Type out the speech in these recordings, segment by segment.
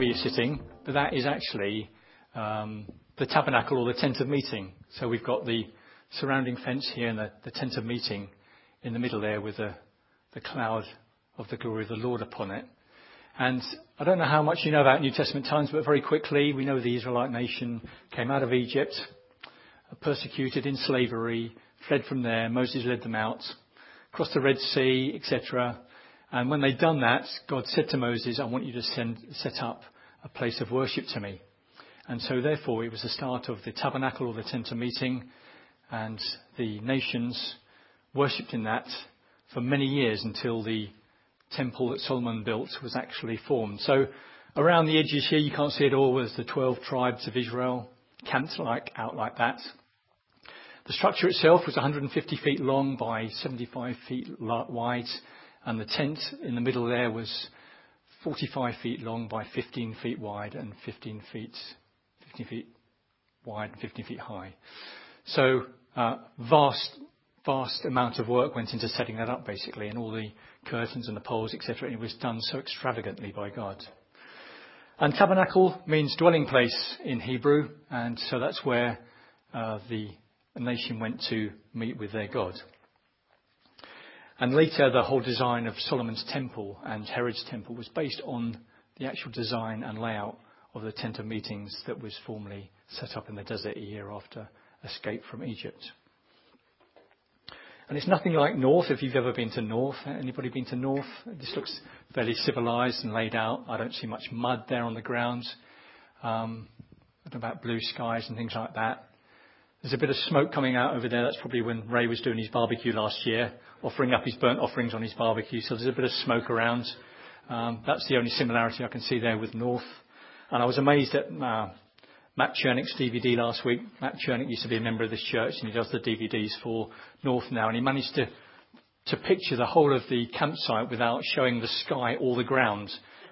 where you're sitting, but that is actually um, the tabernacle or the tent of meeting. So we've got the surrounding fence here and the, the tent of meeting in the middle there with the, the cloud of the glory of the Lord upon it. And I don't know how much you know about New Testament times, but very quickly we know the Israelite nation came out of Egypt, persecuted in slavery, fled from there. Moses led them out, crossed the Red Sea, etc. And when they'd done that, God said to Moses, I want you to send, set up a place of worship to me. And so therefore it was the start of the tabernacle or the tent of meeting and the nations worshipped in that for many years until the temple that Solomon built was actually formed. So around the edges here, you can't see it all, was the 12 tribes of Israel camped like, out like that. The structure itself was 150 feet long by 75 feet wide, the tent in the middle there was 45 feet long by 15 feet wide and 15 feet, 15 feet wide and 15 feet high. So uh, vast vast amount of work went into setting that up, basically, and all the curtains and the poles, etc. It was done so extravagantly by God. And tabernacle means dwelling place in Hebrew, and so that's where uh, the nation went to meet with their God. And later, the whole design of Solomon's temple and Herod's temple was based on the actual design and layout of the tent of meetings that was formerly set up in the desert a year after escape from Egypt. And it's nothing like North, if you've ever been to North. Anybody been to North? This looks fairly civilized and laid out. I don't see much mud there on the ground. Um, about blue skies and things like that. There's a bit of smoke coming out over there. That's probably when Ray was doing his barbecue last year, offering up his burnt offerings on his barbecue. So there's a bit of smoke around. Um, that's the only similarity I can see there with North. And I was amazed at uh, Matt Chernick's DVD last week. Matt Chernick used to be a member of this church and he does the DVDs for North now and he managed to, to picture the whole of the campsite without showing the sky or the ground,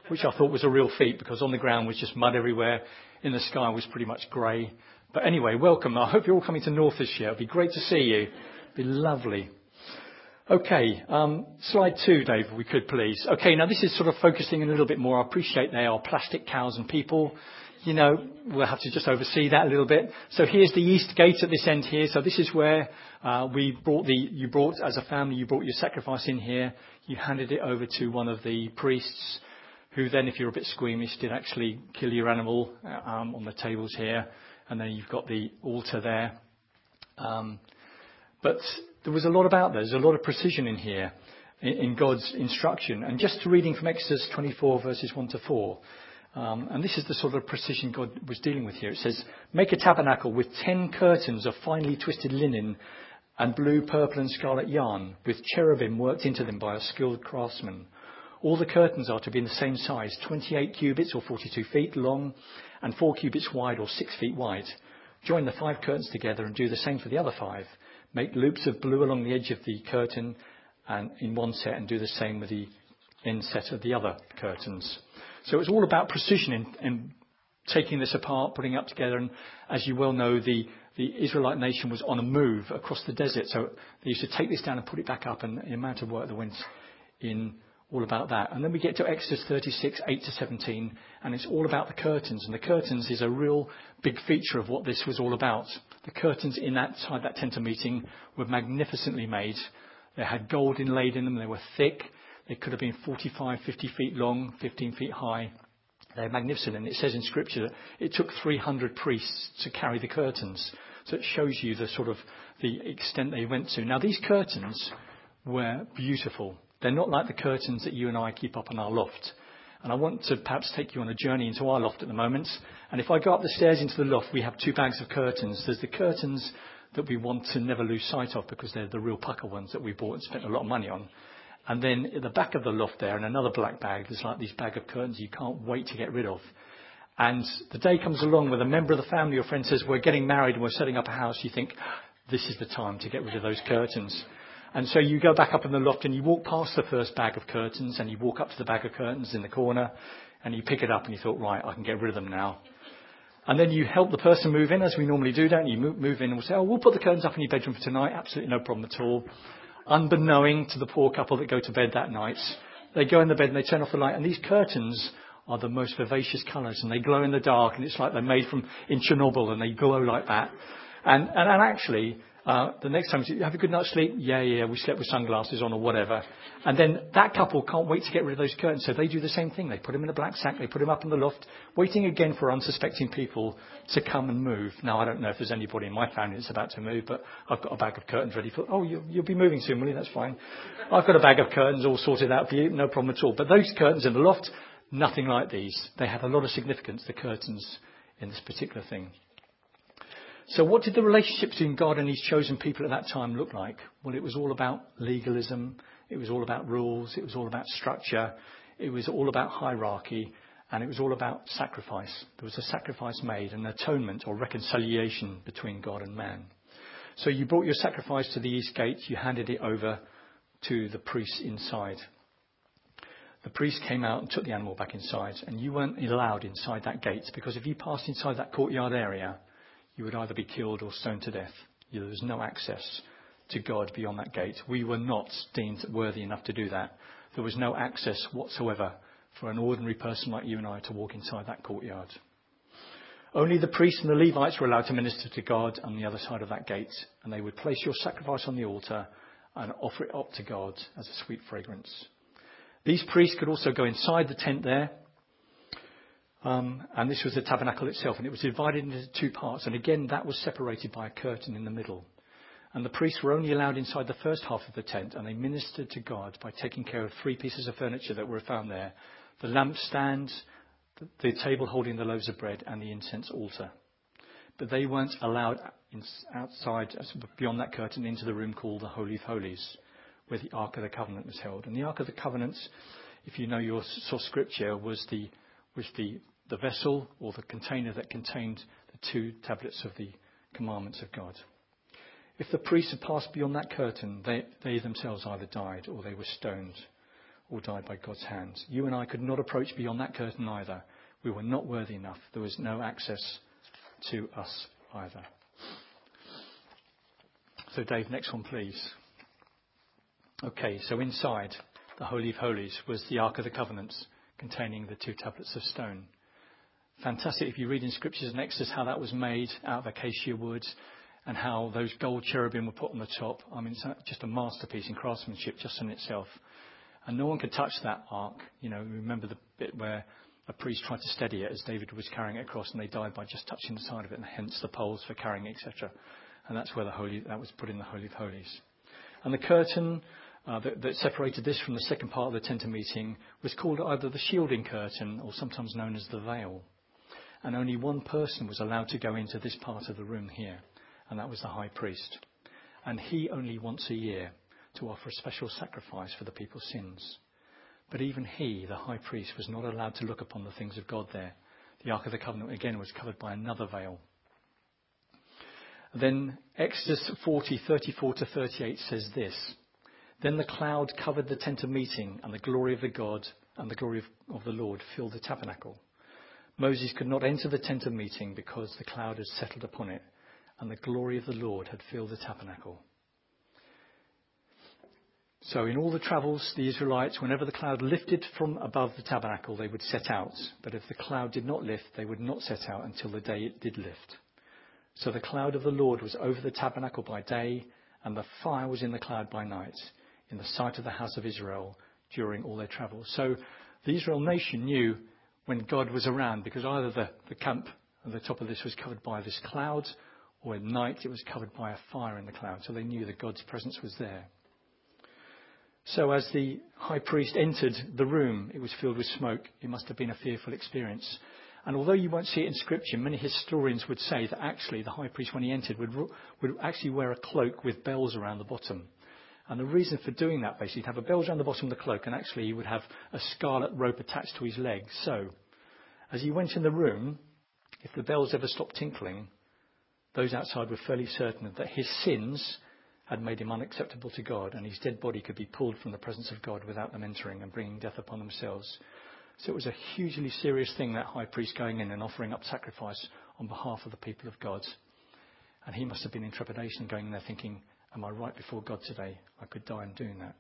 which I thought was a real feat because on the ground was just mud everywhere. In the sky was pretty much grey. But anyway, welcome. I hope you're all coming to North this year. It'd be great to see you. It'd be lovely. Okay, um, slide two, Dave, if we could please. Okay, now this is sort of focusing in a little bit more. I appreciate they are plastic cows and people you know, we'll have to just oversee that a little bit. So here's the east gate at this end here. So this is where uh, we brought the, you brought as a family, you brought your sacrifice in here. You handed it over to one of the priests, who then, if you're a bit squeamish, did actually kill your animal uh, um, on the tables here. And then you've got the altar there. Um, but there was a lot about there. There's a lot of precision in here in, in God's instruction. And just reading from Exodus 24 verses 1 to 4. Um, and this is the sort of precision God was dealing with here. It says, Make a tabernacle with ten curtains of finely twisted linen and blue, purple, and scarlet yarn, with cherubim worked into them by a skilled craftsman. All the curtains are to be in the same size, 28 cubits or 42 feet long, and 4 cubits wide or 6 feet wide. Join the five curtains together and do the same for the other five. Make loops of blue along the edge of the curtain and in one set and do the same with the inset of the other curtains. So it's all about precision in, in taking this apart, putting it up together. And as you well know, the, the Israelite nation was on a move across the desert. So they used to take this down and put it back up, and the amount of work that went in all about that. And then we get to Exodus 36, 8 to 17, and it's all about the curtains. And the curtains is a real big feature of what this was all about. The curtains in that side, that tent of meeting, were magnificently made. They had gold inlaid in them. They were thick. They could have been 45, 50 feet long, 15 feet high. They're magnificent. And it says in scripture that it took 300 priests to carry the curtains. So it shows you the sort of the extent they went to. Now these curtains were beautiful. They're not like the curtains that you and I keep up on our loft. And I want to perhaps take you on a journey into our loft at the moment. And if I go up the stairs into the loft, we have two bags of curtains. There's the curtains that we want to never lose sight of because they're the real pucker ones that we bought and spent a lot of money on. And then at the back of the loft there, in another black bag, there's like these bag of curtains you can't wait to get rid of. And the day comes along when a member of the family or friend says, we're getting married and we're setting up a house. You think, this is the time to get rid of those curtains. And so you go back up in the loft and you walk past the first bag of curtains and you walk up to the bag of curtains in the corner and you pick it up and you thought, right, I can get rid of them now. And then you help the person move in as we normally do, don't you? Move in and we'll say, oh, we'll put the curtains up in your bedroom for tonight. Absolutely no problem at all. Unbeknowing to the poor couple that go to bed that night, they go in the bed and they turn off the light and these curtains are the most vivacious colours and they glow in the dark and it's like they're made from in Chernobyl and they glow like that. And, and, and actually, uh, the next time, have a good night's sleep? Yeah, yeah, we slept with sunglasses on or whatever. And then that couple can't wait to get rid of those curtains, so they do the same thing. They put them in a black sack, they put them up in the loft, waiting again for unsuspecting people to come and move. Now, I don't know if there's anybody in my family that's about to move, but I've got a bag of curtains ready for, oh, you'll, you'll be moving soon, will you? That's fine. I've got a bag of curtains all sorted out for you, no problem at all. But those curtains in the loft, nothing like these. They have a lot of significance, the curtains in this particular thing. So what did the relationship between God and his chosen people at that time look like? Well, it was all about legalism. It was all about rules. It was all about structure. It was all about hierarchy. And it was all about sacrifice. There was a sacrifice made, an atonement or reconciliation between God and man. So you brought your sacrifice to the east gate. You handed it over to the priests inside. The priest came out and took the animal back inside, and you weren't allowed inside that gate because if you passed inside that courtyard area, you would either be killed or stoned to death. There was no access to God beyond that gate. We were not deemed worthy enough to do that. There was no access whatsoever for an ordinary person like you and I to walk inside that courtyard. Only the priests and the Levites were allowed to minister to God on the other side of that gate, and they would place your sacrifice on the altar and offer it up to God as a sweet fragrance. These priests could also go inside the tent there um, and this was the tabernacle itself, and it was divided into two parts. And again, that was separated by a curtain in the middle. And the priests were only allowed inside the first half of the tent, and they ministered to God by taking care of three pieces of furniture that were found there the lampstand, the table holding the loaves of bread, and the incense altar. But they weren't allowed outside, beyond that curtain, into the room called the Holy of Holies, where the Ark of the Covenant was held. And the Ark of the Covenant, if you know your source scripture, was the was the, the vessel or the container that contained the two tablets of the commandments of God. If the priests had passed beyond that curtain, they, they themselves either died or they were stoned or died by God's hands. You and I could not approach beyond that curtain either. We were not worthy enough. There was no access to us either. So, Dave, next one, please. Okay, so inside the Holy of Holies was the Ark of the Covenants containing the two tablets of stone. Fantastic if you read in scriptures in Exodus how that was made out of acacia wood and how those gold cherubim were put on the top. I mean, it's just a masterpiece in craftsmanship just in itself. And no one could touch that ark. You know, remember the bit where a priest tried to steady it as David was carrying it across and they died by just touching the side of it and hence the poles for carrying etc. And that's where the holy, that was put in the Holy of Holies. And the curtain Uh, that, that separated this from the second part of the tent meeting was called either the shielding curtain or sometimes known as the veil. And only one person was allowed to go into this part of the room here, and that was the high priest. And he only once a year to offer a special sacrifice for the people's sins. But even he, the high priest, was not allowed to look upon the things of God there. The Ark of the Covenant, again, was covered by another veil. Then Exodus 40, 34 to 38 says this. Then the cloud covered the tent of meeting, and the glory of the God and the glory of, the Lord filled the tabernacle. Moses could not enter the tent of meeting because the cloud had settled upon it, and the glory of the Lord had filled the tabernacle. So, in all the travels, the Israelites, whenever the cloud lifted from above the tabernacle, they would set out. But if the cloud did not lift, they would not set out until the day it did lift. So the cloud of the Lord was over the tabernacle by day, and the fire was in the cloud by night in the sight of the house of Israel during all their travels. So the Israel nation knew when God was around because either the, the camp at the top of this was covered by this cloud or at night it was covered by a fire in the cloud. So they knew that God's presence was there. So as the high priest entered the room, it was filled with smoke. It must have been a fearful experience. And although you won't see it in scripture, many historians would say that actually the high priest, when he entered, would, would actually wear a cloak with bells around the bottom. And the reason for doing that, basically, he'd have a bell around the bottom of the cloak, and actually he would have a scarlet rope attached to his leg. So, as he went in the room, if the bells ever stopped tinkling, those outside were fairly certain that his sins had made him unacceptable to God, and his dead body could be pulled from the presence of God without them entering and bringing death upon themselves. So it was a hugely serious thing, that high priest going in and offering up sacrifice on behalf of the people of God. And he must have been in trepidation going in there thinking, Am I right before God today? I could die in doing that.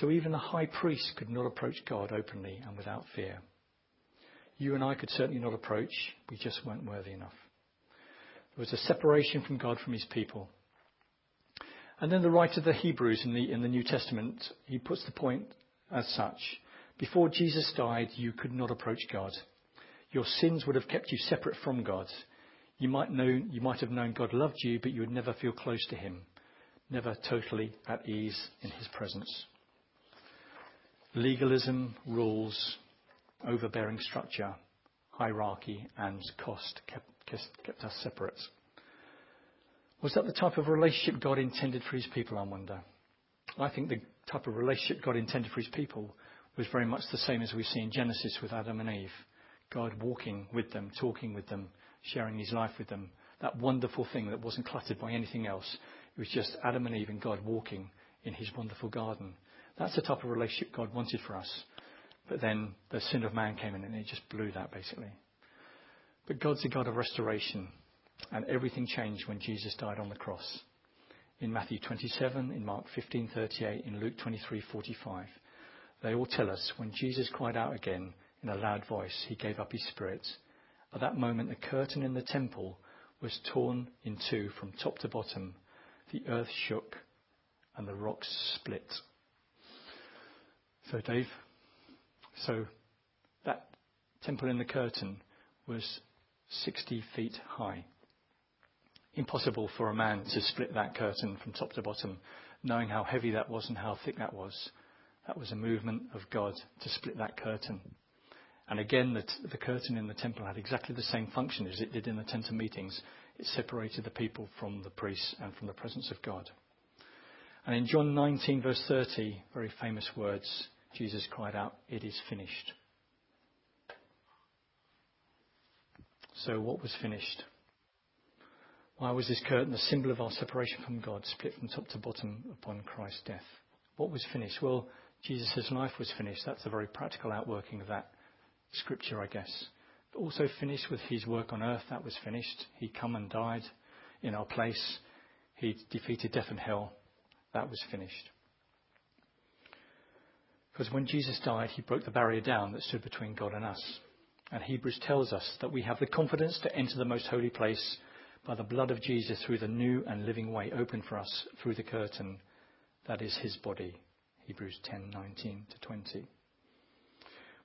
So even the high priest could not approach God openly and without fear. You and I could certainly not approach, we just weren't worthy enough. There was a separation from God from his people. And then the writer of the Hebrews in the, in the New Testament, he puts the point as such. Before Jesus died, you could not approach God. Your sins would have kept you separate from God. You might, know, you might have known God loved you, but you would never feel close to him, never totally at ease in his presence. Legalism, rules, overbearing structure, hierarchy, and cost kept, kept us separate. Was that the type of relationship God intended for his people, I wonder? I think the type of relationship God intended for his people was very much the same as we see in Genesis with Adam and Eve. God walking with them, talking with them, sharing his life with them. That wonderful thing that wasn't cluttered by anything else. It was just Adam and Eve and God walking in his wonderful garden. That's the type of relationship God wanted for us. But then the sin of man came in and it just blew that basically. But God's a God of restoration. And everything changed when Jesus died on the cross. In Matthew 27, in Mark 15:38, in Luke 23:45, they all tell us when Jesus cried out again in a loud voice, he gave up his spirit. At that moment, the curtain in the temple was torn in two from top to bottom. The earth shook and the rocks split. So, Dave, so that temple in the curtain was 60 feet high. Impossible for a man to split that curtain from top to bottom, knowing how heavy that was and how thick that was. That was a movement of God to split that curtain. And again, the, t- the curtain in the temple had exactly the same function as it did in the tent of meetings. It separated the people from the priests and from the presence of God. And in John 19, verse 30, very famous words, Jesus cried out, It is finished. So, what was finished? Why was this curtain, the symbol of our separation from God, split from top to bottom upon Christ's death? What was finished? Well, Jesus' life was finished. That's a very practical outworking of that scripture, I guess. Also finished with his work on earth. That was finished. He come and died in our place. He defeated death and hell. That was finished. Because when Jesus died, he broke the barrier down that stood between God and us. And Hebrews tells us that we have the confidence to enter the most holy place by the blood of Jesus through the new and living way open for us through the curtain that is his body. Hebrews 10:19 to 20.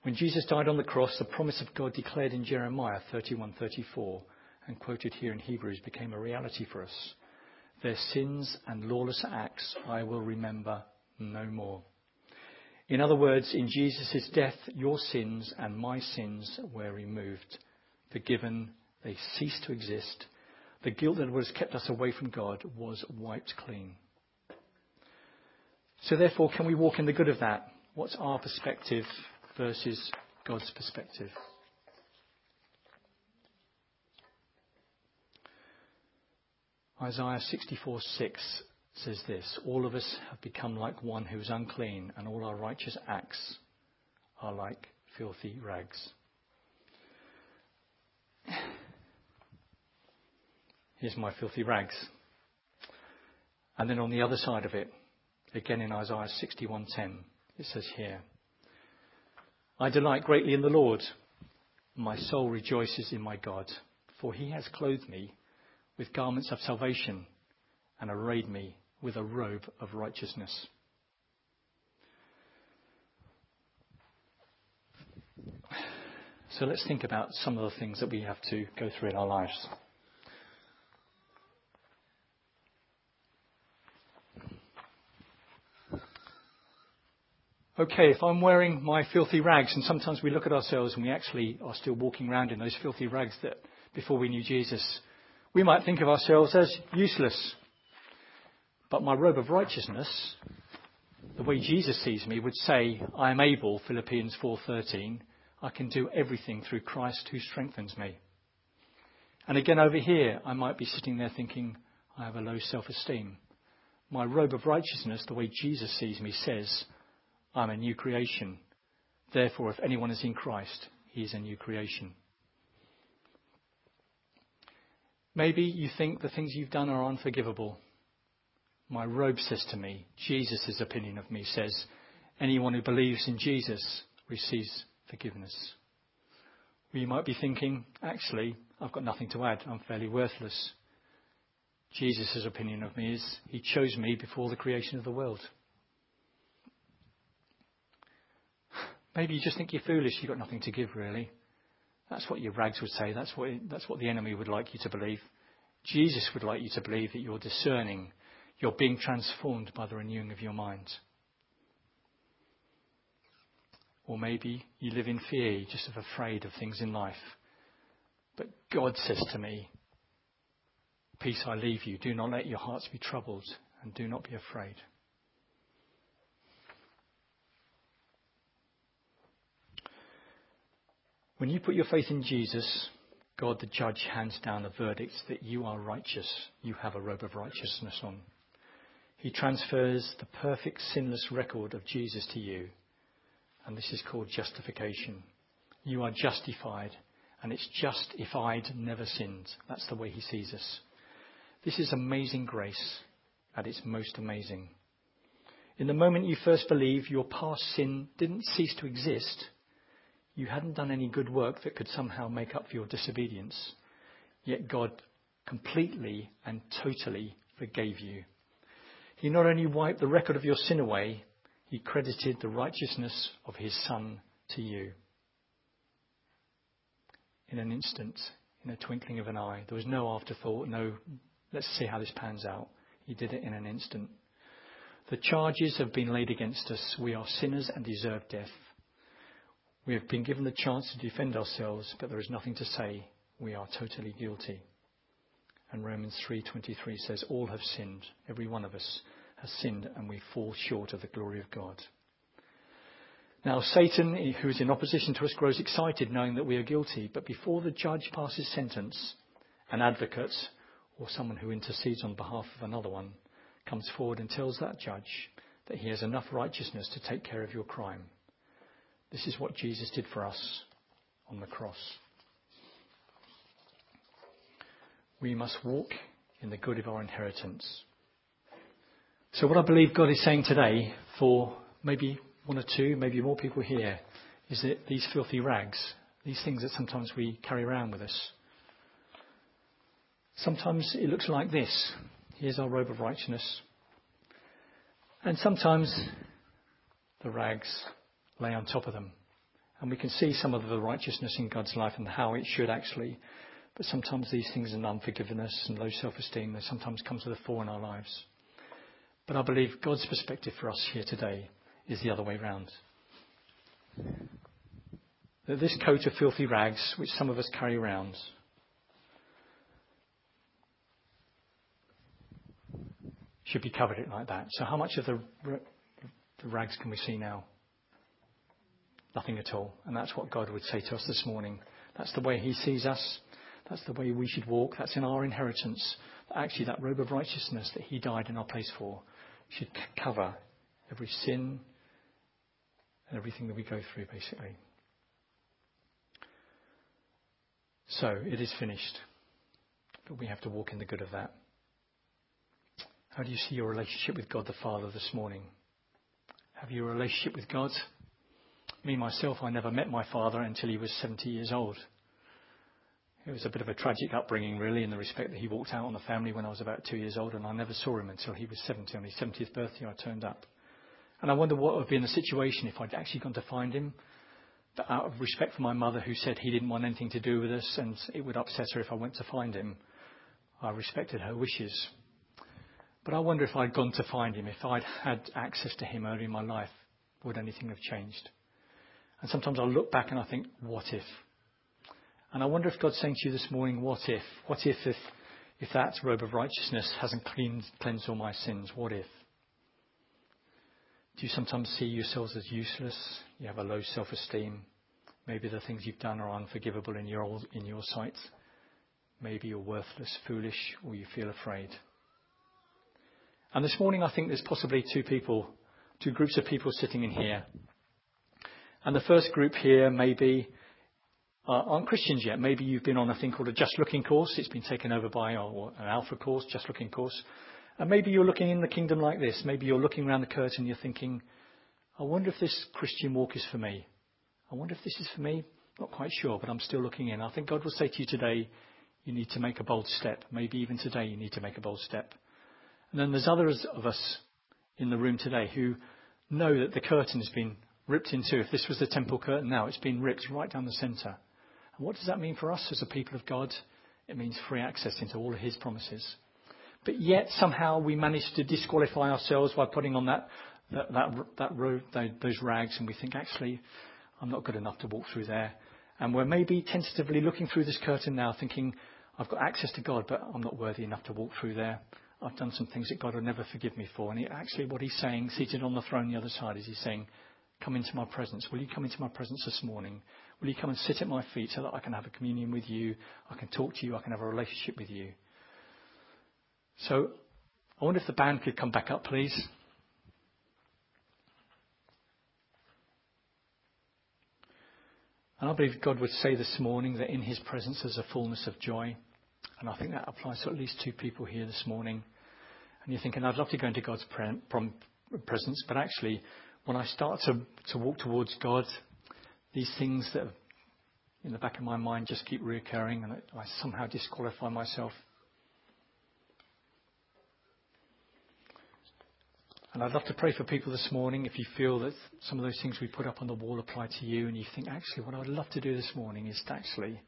When Jesus died on the cross, the promise of God declared in Jeremiah 31:34 and quoted here in Hebrews became a reality for us. Their sins and lawless acts I will remember no more. In other words, in Jesus' death, your sins and my sins were removed, forgiven, they ceased to exist. The guilt that was kept us away from God was wiped clean. So therefore, can we walk in the good of that? What's our perspective versus God's perspective? Isaiah 64:6 says this All of us have become like one who is unclean, and all our righteous acts are like filthy rags. Here's my filthy rags. And then on the other side of it, again in Isaiah 61:10, it says here, I delight greatly in the Lord. My soul rejoices in my God, for he has clothed me with garments of salvation and arrayed me with a robe of righteousness. So let's think about some of the things that we have to go through in our lives. Okay, if I'm wearing my filthy rags, and sometimes we look at ourselves and we actually are still walking around in those filthy rags that before we knew Jesus, we might think of ourselves as useless. But my robe of righteousness, the way Jesus sees me, would say, I am able, Philippians 4:13, I can do everything through Christ who strengthens me. And again over here, I might be sitting there thinking, I have a low self-esteem. My robe of righteousness, the way Jesus sees me, says, I'm a new creation. Therefore, if anyone is in Christ, he is a new creation. Maybe you think the things you've done are unforgivable. My robe says to me, Jesus' opinion of me says, anyone who believes in Jesus receives forgiveness. Or you might be thinking, actually, I've got nothing to add. I'm fairly worthless. Jesus' opinion of me is, He chose me before the creation of the world. Maybe you just think you're foolish, you've got nothing to give, really. That's what your rags would say. That's what, that's what the enemy would like you to believe. Jesus would like you to believe that you're discerning, you're being transformed by the renewing of your mind. Or maybe you live in fear, you're just afraid of things in life. But God says to me, Peace I leave you. Do not let your hearts be troubled, and do not be afraid. When you put your faith in Jesus, God the judge hands down a verdict that you are righteous. You have a robe of righteousness on. He transfers the perfect sinless record of Jesus to you. And this is called justification. You are justified, and it's just if I'd never sinned. That's the way he sees us. This is amazing grace at its most amazing. In the moment you first believe, your past sin didn't cease to exist you hadn't done any good work that could somehow make up for your disobedience. Yet God completely and totally forgave you. He not only wiped the record of your sin away, he credited the righteousness of his Son to you. In an instant, in a twinkling of an eye, there was no afterthought, no, let's see how this pans out. He did it in an instant. The charges have been laid against us. We are sinners and deserve death. We have been given the chance to defend ourselves, but there is nothing to say. We are totally guilty. And Romans 3:23 says all have sinned, every one of us has sinned and we fall short of the glory of God. Now Satan, who is in opposition to us, grows excited knowing that we are guilty, but before the judge passes sentence, an advocate or someone who intercedes on behalf of another one comes forward and tells that judge that he has enough righteousness to take care of your crime. This is what Jesus did for us on the cross. We must walk in the good of our inheritance. So, what I believe God is saying today for maybe one or two, maybe more people here, is that these filthy rags, these things that sometimes we carry around with us, sometimes it looks like this. Here's our robe of righteousness. And sometimes the rags lay on top of them. And we can see some of the righteousness in God's life and how it should actually. But sometimes these things and unforgiveness and low self-esteem, they sometimes come to the fore in our lives. But I believe God's perspective for us here today is the other way round. That this coat of filthy rags, which some of us carry around, should be covered like that. So how much of the, the rags can we see now? Nothing at all. And that's what God would say to us this morning. That's the way He sees us. That's the way we should walk. That's in our inheritance. Actually, that robe of righteousness that He died in our place for should cover every sin and everything that we go through, basically. So, it is finished. But we have to walk in the good of that. How do you see your relationship with God the Father this morning? Have you a relationship with God? Me, myself, I never met my father until he was 70 years old. It was a bit of a tragic upbringing, really, in the respect that he walked out on the family when I was about two years old, and I never saw him until he was 70. On his 70th birthday, I turned up. And I wonder what would have been the situation if I'd actually gone to find him. But out of respect for my mother, who said he didn't want anything to do with us and it would upset her if I went to find him, I respected her wishes. But I wonder if I'd gone to find him, if I'd had access to him early in my life, would anything have changed? And sometimes I look back and I think, what if? And I wonder if God's saying to you this morning, what if? What if if, if that robe of righteousness hasn't cleansed, cleansed all my sins? What if? Do you sometimes see yourselves as useless? You have a low self-esteem. Maybe the things you've done are unforgivable in your, in your sight. Maybe you're worthless, foolish, or you feel afraid. And this morning, I think there's possibly two people, two groups of people sitting in here. And the first group here maybe uh, aren't Christians yet. Maybe you've been on a thing called a Just Looking course. It's been taken over by an Alpha course, Just Looking course. And maybe you're looking in the kingdom like this. Maybe you're looking around the curtain you're thinking, I wonder if this Christian walk is for me. I wonder if this is for me. Not quite sure, but I'm still looking in. I think God will say to you today, you need to make a bold step. Maybe even today you need to make a bold step. And then there's others of us in the room today who know that the curtain has been ripped in two. If this was the temple curtain now, it's been ripped right down the centre. And what does that mean for us as a people of God? It means free access into all of His promises. But yet somehow we manage to disqualify ourselves by putting on that that that, that road, those rags, and we think actually I'm not good enough to walk through there. And we're maybe tentatively looking through this curtain now, thinking I've got access to God, but I'm not worthy enough to walk through there. I've done some things that God will never forgive me for. And he, actually, what he's saying, seated on the throne the other side, is he's saying, Come into my presence. Will you come into my presence this morning? Will you come and sit at my feet so that I can have a communion with you? I can talk to you. I can have a relationship with you. So I wonder if the band could come back up, please. And I believe God would say this morning that in his presence there's a fullness of joy. And I think that applies to at least two people here this morning. And you're thinking, I'd love to go into God's presence, but actually, when I start to, to walk towards God, these things that in the back of my mind just keep reoccurring and I somehow disqualify myself. And I'd love to pray for people this morning if you feel that some of those things we put up on the wall apply to you and you think, actually, what I'd love to do this morning is to actually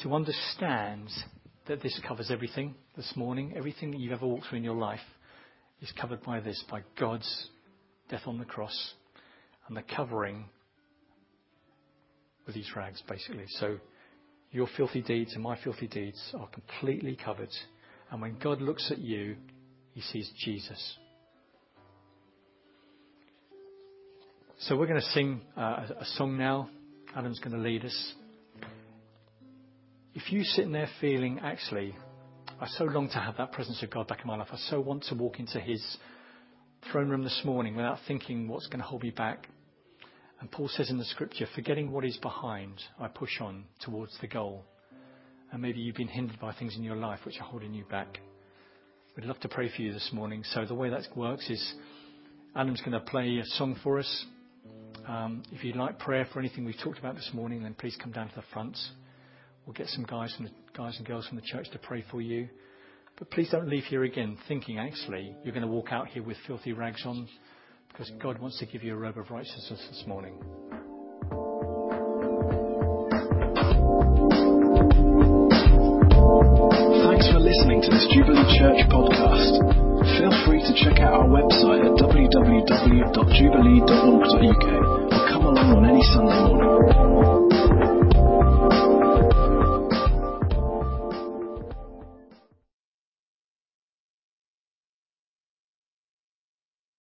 to understand that this covers everything this morning. Everything that you've ever walked through in your life is covered by this, by God's death on the cross and the covering with these rags, basically. So your filthy deeds and my filthy deeds are completely covered. And when God looks at you, he sees Jesus. So we're going to sing uh, a song now. Adam's going to lead us. If you're sitting there feeling, actually, I so long to have that presence of God back in my life. I so want to walk into His throne room this morning without thinking what's going to hold me back. And Paul says in the scripture, forgetting what is behind, I push on towards the goal. And maybe you've been hindered by things in your life which are holding you back. We'd love to pray for you this morning. So the way that works is Adam's going to play a song for us. Um, if you'd like prayer for anything we've talked about this morning, then please come down to the front. We'll get some guys, from the, guys and girls from the church to pray for you. But please don't leave here again thinking actually you're going to walk out here with filthy rags on because God wants to give you a robe of righteousness this morning. Thanks for listening to this Jubilee Church podcast. Feel free to check out our website at www.jubilee.org.uk or come along on any Sunday morning.